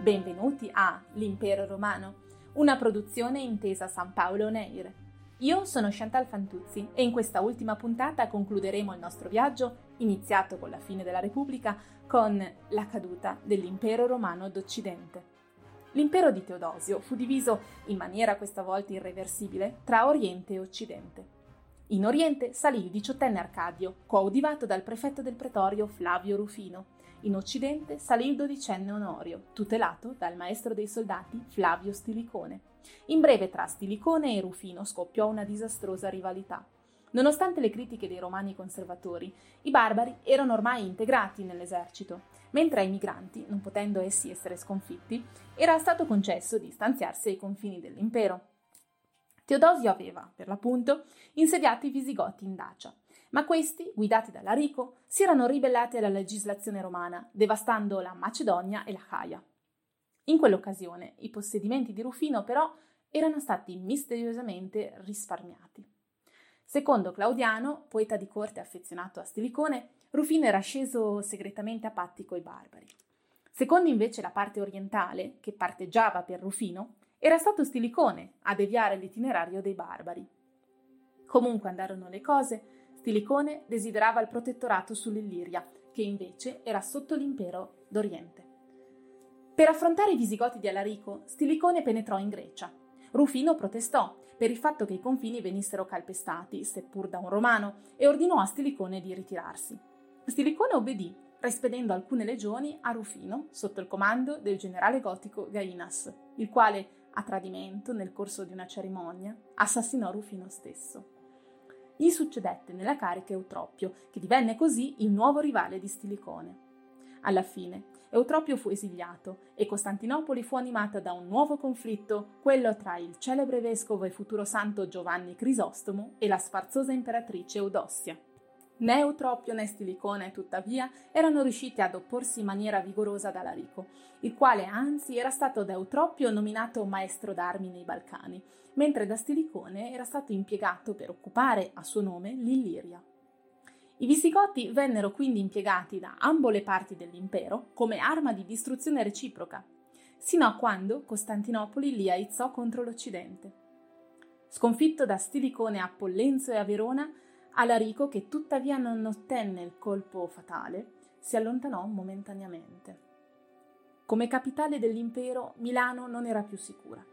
Benvenuti a L'Impero Romano, una produzione intesa San Paolo Neir. Io sono Chantal Fantuzzi e in questa ultima puntata concluderemo il nostro viaggio, iniziato con la fine della Repubblica, con la caduta dell'Impero Romano d'Occidente. L'impero di Teodosio fu diviso, in maniera questa volta irreversibile, tra Oriente e Occidente. In Oriente salì il diciottenne Arcadio, coadiuvato dal prefetto del pretorio Flavio Rufino, in Occidente salì il dodicenne Onorio, tutelato dal maestro dei soldati Flavio Stilicone. In breve tra Stilicone e Rufino scoppiò una disastrosa rivalità. Nonostante le critiche dei romani conservatori, i barbari erano ormai integrati nell'esercito, mentre ai migranti, non potendo essi essere sconfitti, era stato concesso di stanziarsi ai confini dell'impero. Teodosio aveva, per l'appunto, insediato i Visigoti in Dacia, ma questi, guidati dall'Arico, si erano ribellati alla legislazione romana, devastando la Macedonia e la Caia. In quell'occasione i possedimenti di Rufino però erano stati misteriosamente risparmiati. Secondo Claudiano, poeta di corte affezionato a Stilicone, Rufino era sceso segretamente a patti coi barbari. Secondo invece la parte orientale, che parteggiava per Rufino, era stato Stilicone a deviare l'itinerario dei barbari. Comunque andarono le cose, Stilicone desiderava il protettorato sull'Illiria, che invece era sotto l'impero d'Oriente. Per affrontare i Visigoti di Alarico, Stilicone penetrò in Grecia. Rufino protestò per il fatto che i confini venissero calpestati, seppur da un romano, e ordinò a Stilicone di ritirarsi. Stilicone obbedì, rispedendo alcune legioni a Rufino sotto il comando del generale gotico Gainas, il quale, a tradimento, nel corso di una cerimonia, assassinò Rufino stesso. Gli succedette nella carica Eutropio, che divenne così il nuovo rivale di Stilicone. Alla fine, Eutropio fu esiliato e Costantinopoli fu animata da un nuovo conflitto, quello tra il celebre vescovo e futuro santo Giovanni Crisostomo e la sfarzosa imperatrice Eudossia. Né Eutropio né Stilicone, tuttavia, erano riusciti ad opporsi in maniera vigorosa ad Alarico, il quale anzi era stato da Eutropio nominato maestro d'armi nei Balcani, mentre da Stilicone era stato impiegato per occupare a suo nome l'Illiria. I Visigoti vennero quindi impiegati da ambo le parti dell'impero come arma di distruzione reciproca, sino a quando Costantinopoli li aizzò contro l'Occidente. Sconfitto da Stilicone a Pollenzo e a Verona, Alarico, che tuttavia non ottenne il colpo fatale, si allontanò momentaneamente. Come capitale dell'impero, Milano non era più sicura.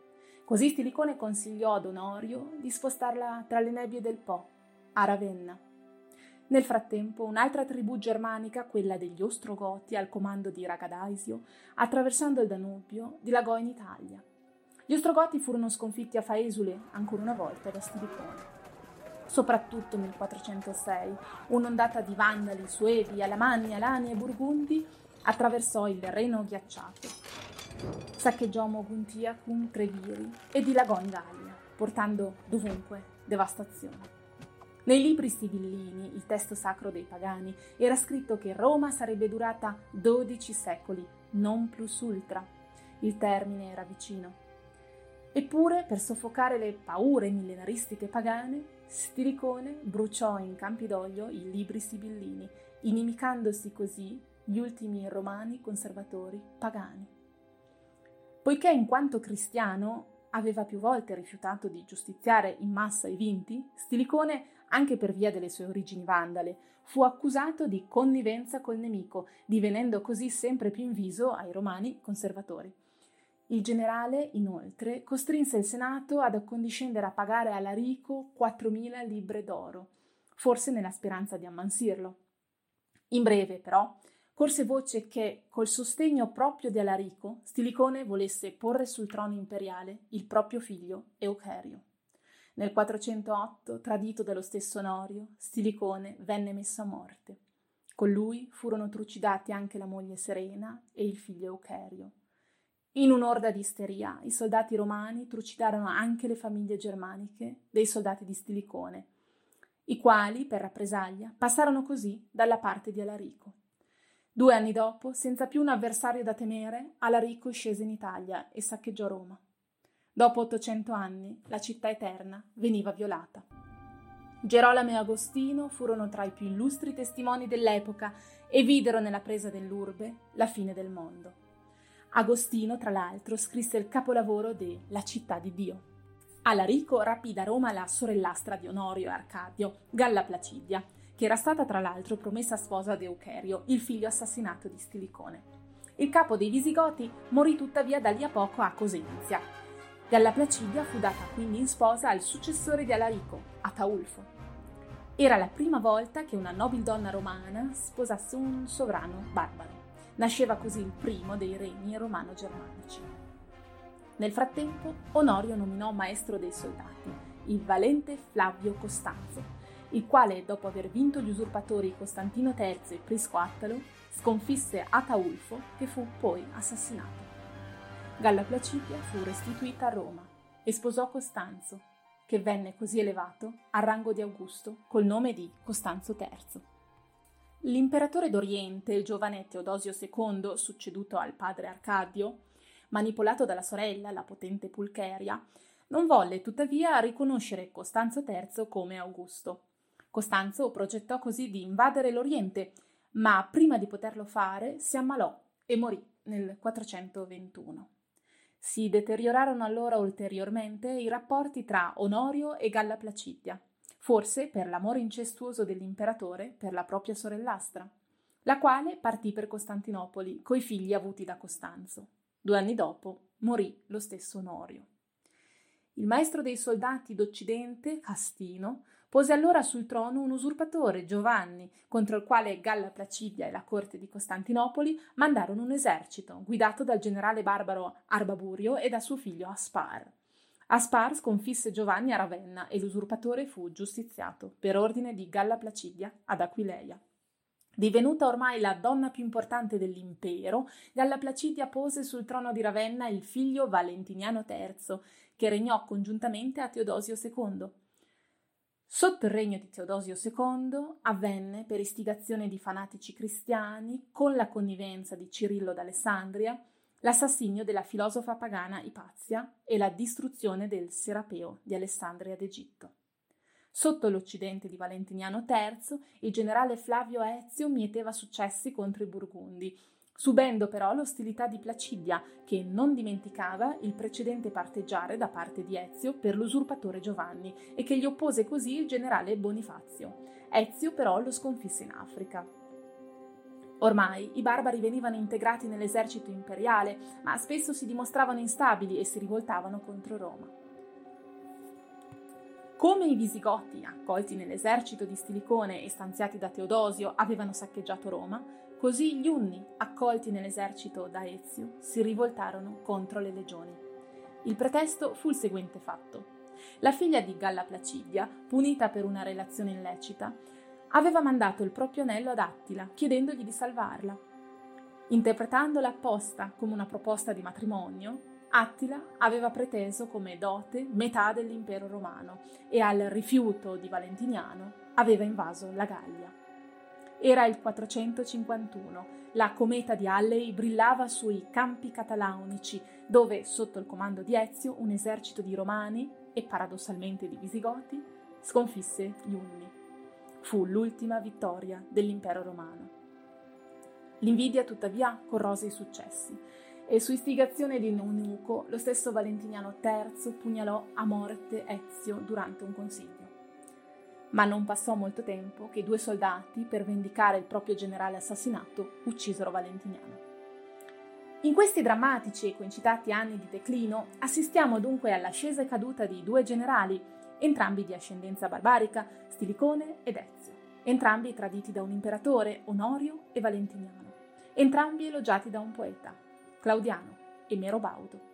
Così Stilicone consigliò ad Onorio di spostarla tra le nebbie del Po, a Ravenna. Nel frattempo, un'altra tribù germanica, quella degli Ostrogoti, al comando di Ragadaisio, attraversando il Danubio, dilagò in Italia. Gli Ostrogoti furono sconfitti a Faesule, ancora una volta da Stilicone. Soprattutto nel 406, un'ondata di vandali, suevi, alamani, alani e burgundi attraversò il Reno ghiacciato Saccheggiò Moguntiacum Treviri e dilagò in Gallia, portando dovunque devastazione. Nei libri sibillini, il testo sacro dei pagani, era scritto che Roma sarebbe durata dodici secoli, non plus ultra. Il termine era vicino. Eppure, per soffocare le paure millenaristiche pagane, Stilicone bruciò in Campidoglio i libri sibillini, inimicandosi così gli ultimi romani conservatori pagani. Poiché in quanto cristiano aveva più volte rifiutato di giustiziare in massa i vinti, Stilicone, anche per via delle sue origini vandale, fu accusato di connivenza col nemico, divenendo così sempre più inviso ai romani conservatori. Il generale, inoltre, costrinse il Senato ad accondiscendere a pagare a Larico 4.000 libbre d'oro, forse nella speranza di ammansirlo. In breve, però, corse voce che, col sostegno proprio di Alarico, Stilicone volesse porre sul trono imperiale il proprio figlio Eucherio. Nel 408, tradito dallo stesso Onorio, Stilicone venne messo a morte. Con lui furono trucidati anche la moglie Serena e il figlio Eucherio. In un'orda di isteria, i soldati romani trucidarono anche le famiglie germaniche dei soldati di Stilicone, i quali, per rappresaglia, passarono così dalla parte di Alarico. Due anni dopo, senza più un avversario da temere, Alarico scese in Italia e saccheggiò Roma. Dopo 800 anni, la città eterna veniva violata. Gerolamo e Agostino furono tra i più illustri testimoni dell'epoca e videro nella presa dell'urbe la fine del mondo. Agostino, tra l'altro, scrisse il capolavoro de La città di Dio. Alarico rapì da Roma la sorellastra di Onorio e Arcadio, Galla Placidia, che era stata tra l'altro promessa sposa di Eucherio, il figlio assassinato di Stilicone. Il capo dei Visigoti morì tuttavia da lì a poco a Cosenzia. Galla Placidia fu data quindi in sposa al successore di Alarico, Ataulfo. Era la prima volta che una nobildonna romana sposasse un sovrano barbaro. Nasceva così il primo dei regni romano-germanici. Nel frattempo, Onorio nominò maestro dei soldati il valente Flavio Costanzo, il quale, dopo aver vinto gli usurpatori Costantino III e Prisco Attalo, sconfisse Ataulfo, che fu poi assassinato. Galla Placidia fu restituita a Roma e sposò Costanzo, che venne così elevato al rango di Augusto col nome di Costanzo III. L'imperatore d'Oriente, il giovane Teodosio II, succeduto al padre Arcadio, manipolato dalla sorella, la potente Pulcheria, non volle tuttavia riconoscere Costanzo III come Augusto. Costanzo progettò così di invadere l'Oriente, ma prima di poterlo fare si ammalò e morì nel 421. Si deteriorarono allora ulteriormente i rapporti tra Onorio e Galla Placidia, forse per l'amore incestuoso dell'imperatore per la propria sorellastra, la quale partì per Costantinopoli coi figli avuti da Costanzo. Due anni dopo morì lo stesso Onorio. Il maestro dei soldati d'Occidente, Castino, pose allora sul trono un usurpatore, Giovanni, contro il quale Galla Placidia e la corte di Costantinopoli mandarono un esercito, guidato dal generale barbaro Arbaburio e da suo figlio Aspar. Aspar sconfisse Giovanni a Ravenna e l'usurpatore fu giustiziato per ordine di Galla Placidia ad Aquileia. Divenuta ormai la donna più importante dell'impero, Galla Placidia pose sul trono di Ravenna il figlio Valentiniano III, che regnò congiuntamente a Teodosio II. Sotto il regno di Teodosio II avvenne, per istigazione di fanatici cristiani, con la connivenza di Cirillo d'Alessandria, l'assassinio della filosofa pagana Ipazia e la distruzione del Serapeo di Alessandria d'Egitto. Sotto l'Occidente di Valentiniano III, il generale Flavio Ezio mieteva successi contro i Burgundi, subendo però l'ostilità di Placidia, che non dimenticava il precedente parteggiare da parte di Ezio per l'usurpatore Giovanni e che gli oppose così il generale Bonifazio. Ezio però lo sconfisse in Africa. Ormai i barbari venivano integrati nell'esercito imperiale, ma spesso si dimostravano instabili e si rivoltavano contro Roma. Come i Visigoti, accolti nell'esercito di Stilicone e stanziati da Teodosio, avevano saccheggiato Roma, così gli Unni, accolti nell'esercito da Ezio, si rivoltarono contro le legioni. Il pretesto fu il seguente fatto. La figlia di Galla Placidia, punita per una relazione illecita, aveva mandato il proprio anello ad Attila, chiedendogli di salvarla. Interpretandola apposta come una proposta di matrimonio, Attila aveva preteso come dote metà dell'impero romano e al rifiuto di Valentiniano aveva invaso la Gallia. Era il 451, la cometa di Allei brillava sui campi catalaunici, dove, sotto il comando di Ezio, un esercito di romani e paradossalmente di visigoti sconfisse gli Unni. Fu l'ultima vittoria dell'impero romano. L'invidia, tuttavia, corrose i successi e su istigazione di Eunuco lo stesso Valentiniano III pugnalò a morte Ezio durante un consiglio. Ma non passò molto tempo che due soldati, per vendicare il proprio generale assassinato, uccisero Valentiniano. In questi drammatici e coincitati anni di declino assistiamo dunque all'ascesa e caduta di due generali, entrambi di ascendenza barbarica, Stilicone ed Ezio, entrambi traditi da un imperatore, Onorio e Valentiniano, entrambi elogiati da un poeta, Claudiano e Merobaudo.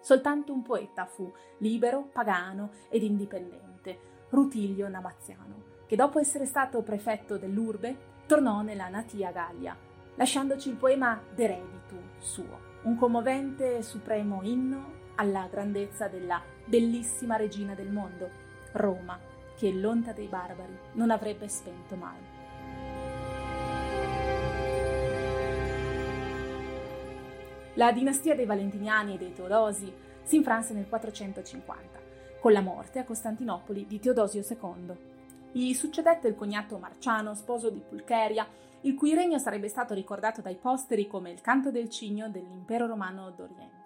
Soltanto un poeta fu libero, pagano ed indipendente, Rutilio Namaziano, che dopo essere stato prefetto dell'urbe tornò nella natia Gallia, lasciandoci il poema De Reditu suo, un commovente e supremo inno alla grandezza della bellissima regina del mondo, Roma, che l'onta dei barbari non avrebbe spento mai. La dinastia dei Valentiniani e dei Teodosi si infranse nel 450, con la morte a Costantinopoli di Teodosio II. Gli succedette il cognato Marciano, sposo di Pulcheria, il cui regno sarebbe stato ricordato dai posteri come il canto del cigno dell'impero romano d'Oriente.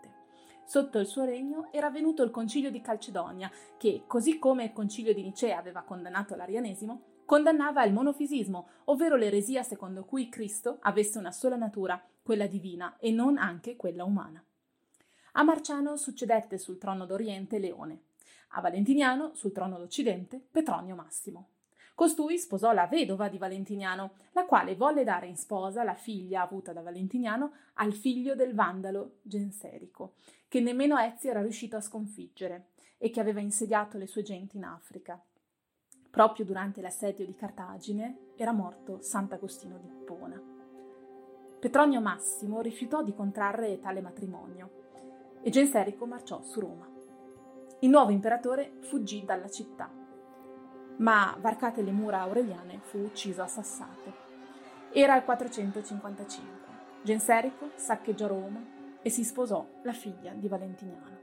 Sotto il suo regno era venuto il concilio di Calcedonia, che, così come il concilio di Nicea aveva condannato l'arianesimo, condannava il monofisismo, ovvero l'eresia secondo cui Cristo avesse una sola natura, quella divina, e non anche quella umana. A Marciano succedette sul trono d'Oriente Leone, a Valentiniano sul trono d'Occidente Petronio Massimo. Costui sposò la vedova di Valentiniano, la quale volle dare in sposa la figlia avuta da Valentiniano al figlio del vandalo Genserico, che nemmeno Ezio era riuscito a sconfiggere e che aveva insediato le sue genti in Africa. Proprio durante l'assedio di Cartagine era morto Sant'Agostino di Ippona. Petronio Massimo rifiutò di contrarre tale matrimonio e Genserico marciò su Roma. Il nuovo imperatore fuggì dalla città ma varcate le mura aureliane fu ucciso a sassate. Era il 455. Genserico saccheggiò Roma e si sposò la figlia di Valentiniano.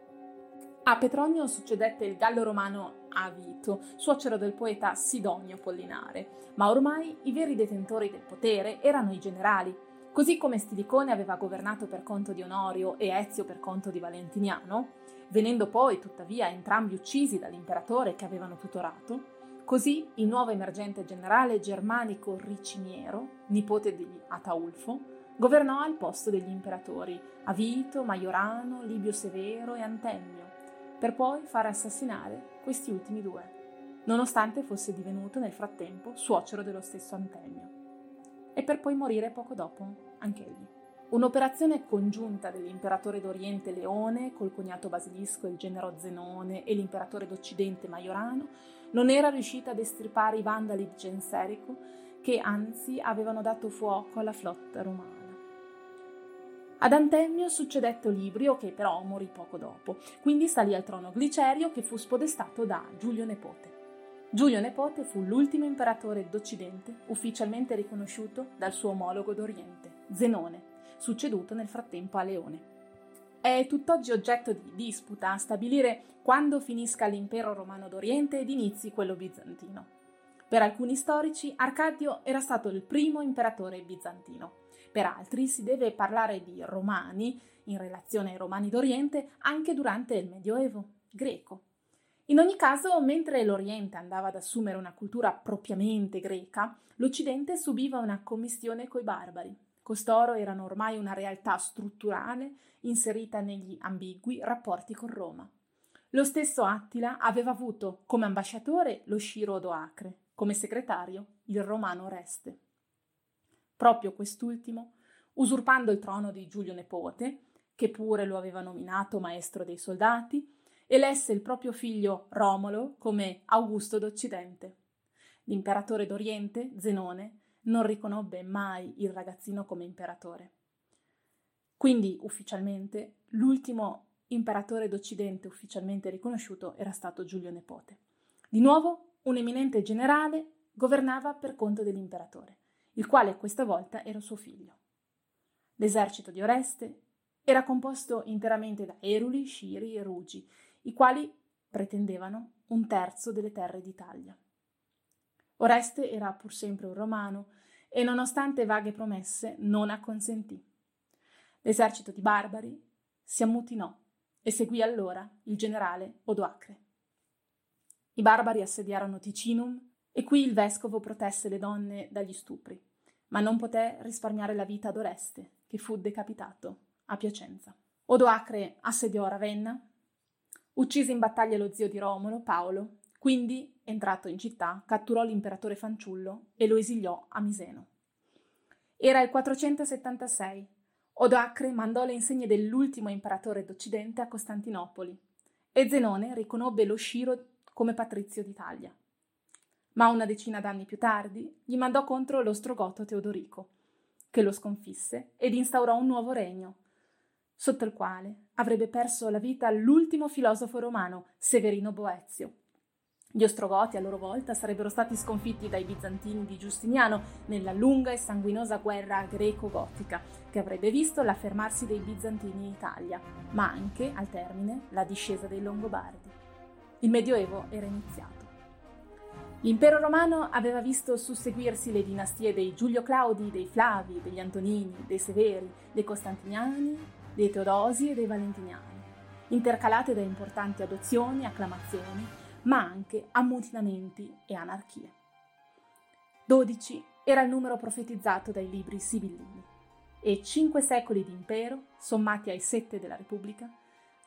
A Petronio succedette il gallo romano Avito, suocero del poeta Sidonio Pollinare, ma ormai i veri detentori del potere erano i generali. Così come Stilicone aveva governato per conto di Onorio e Ezio per conto di Valentiniano, venendo poi tuttavia entrambi uccisi dall'imperatore che avevano tutorato, Così il nuovo emergente generale germanico Riciniero, nipote di Ataulfo, governò al posto degli imperatori Avito, Maiorano, Libio Severo e Antemio, per poi far assassinare questi ultimi due, nonostante fosse divenuto nel frattempo suocero dello stesso Antemio, e per poi morire poco dopo anch'egli. Un'operazione congiunta dell'imperatore d'Oriente Leone col cognato Basilisco, il genero Zenone e l'imperatore d'Occidente Maiorano non era riuscita ad estirpare i vandali di Genserico, che anzi avevano dato fuoco alla flotta romana. Ad Antemio succedette Olibrio, che però morì poco dopo, quindi salì al trono Glicerio, che fu spodestato da Giulio Nepote. Giulio Nepote fu l'ultimo imperatore d'Occidente ufficialmente riconosciuto dal suo omologo d'Oriente, Zenone, succeduto nel frattempo a Leone. È tutt'oggi oggetto di disputa stabilire quando finisca l'impero romano d'Oriente ed inizi quello bizantino. Per alcuni storici Arcadio era stato il primo imperatore bizantino. Per altri si deve parlare di romani, in relazione ai romani d'Oriente, anche durante il Medioevo greco. In ogni caso, mentre l'Oriente andava ad assumere una cultura propriamente greca, l'Occidente subiva una commistione coi barbari, Costoro erano ormai una realtà strutturale inserita negli ambigui rapporti con Roma. Lo stesso Attila aveva avuto come ambasciatore lo Sciro Odoacre, come segretario il romano Oreste. Proprio quest'ultimo, usurpando il trono di Giulio Nepote, che pure lo aveva nominato maestro dei soldati, elesse il proprio figlio Romolo come Augusto d'Occidente. L'imperatore d'Oriente, Zenone, non riconobbe mai il ragazzino come imperatore. Quindi, ufficialmente, l'ultimo imperatore d'Occidente ufficialmente riconosciuto era stato Giulio Nepote. Di nuovo, un eminente generale governava per conto dell'imperatore, il quale questa volta era suo figlio. L'esercito di Oreste era composto interamente da Eruli, Sciri e Rugi, i quali pretendevano un terzo delle terre d'Italia. Oreste era pur sempre un romano e nonostante vaghe promesse non acconsentì. L'esercito di barbari si ammutinò e seguì allora il generale Odoacre. I barbari assediarono Ticinum e qui il vescovo protesse le donne dagli stupri, ma non poté risparmiare la vita ad Oreste, che fu decapitato a Piacenza. Odoacre assediò Ravenna, uccise in battaglia lo zio di Romolo, Paolo, quindi, entrato in città, catturò l'imperatore fanciullo e lo esiliò a Miseno. Era il 476. Odoacre mandò le insegne dell'ultimo imperatore d'Occidente a Costantinopoli e Zenone riconobbe lo Sciro come patrizio d'Italia. ma una decina d'anni più tardi gli mandò contro l'ostrogoto Teodorico, che lo sconfisse ed instaurò un nuovo regno, sotto il quale avrebbe perso la vita l'ultimo filosofo romano, Severino Boezio. Gli Ostrogoti a loro volta sarebbero stati sconfitti dai bizantini di Giustiniano nella lunga e sanguinosa guerra greco-gotica, che avrebbe visto l'affermarsi dei bizantini in Italia, ma anche, al termine, la discesa dei Longobardi. Il Medioevo era iniziato. L'impero romano aveva visto susseguirsi le dinastie dei Giulio Claudi, dei Flavi, degli Antonini, dei Severi, dei Costantiniani, dei Teodosi e dei Valentiniani, intercalate da importanti adozioni, acclamazioni, ma anche ammutinamenti e anarchie. 12 era il numero profetizzato dai libri sibillini e cinque secoli di impero, sommati ai sette della Repubblica,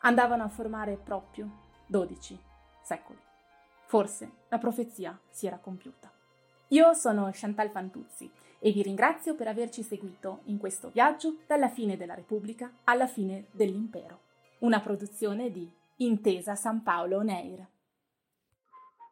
andavano a formare proprio 12 secoli. Forse la profezia si era compiuta. Io sono Chantal Fantuzzi e vi ringrazio per averci seguito in questo viaggio dalla fine della Repubblica alla fine dell'impero, una produzione di Intesa San Paolo Oneir.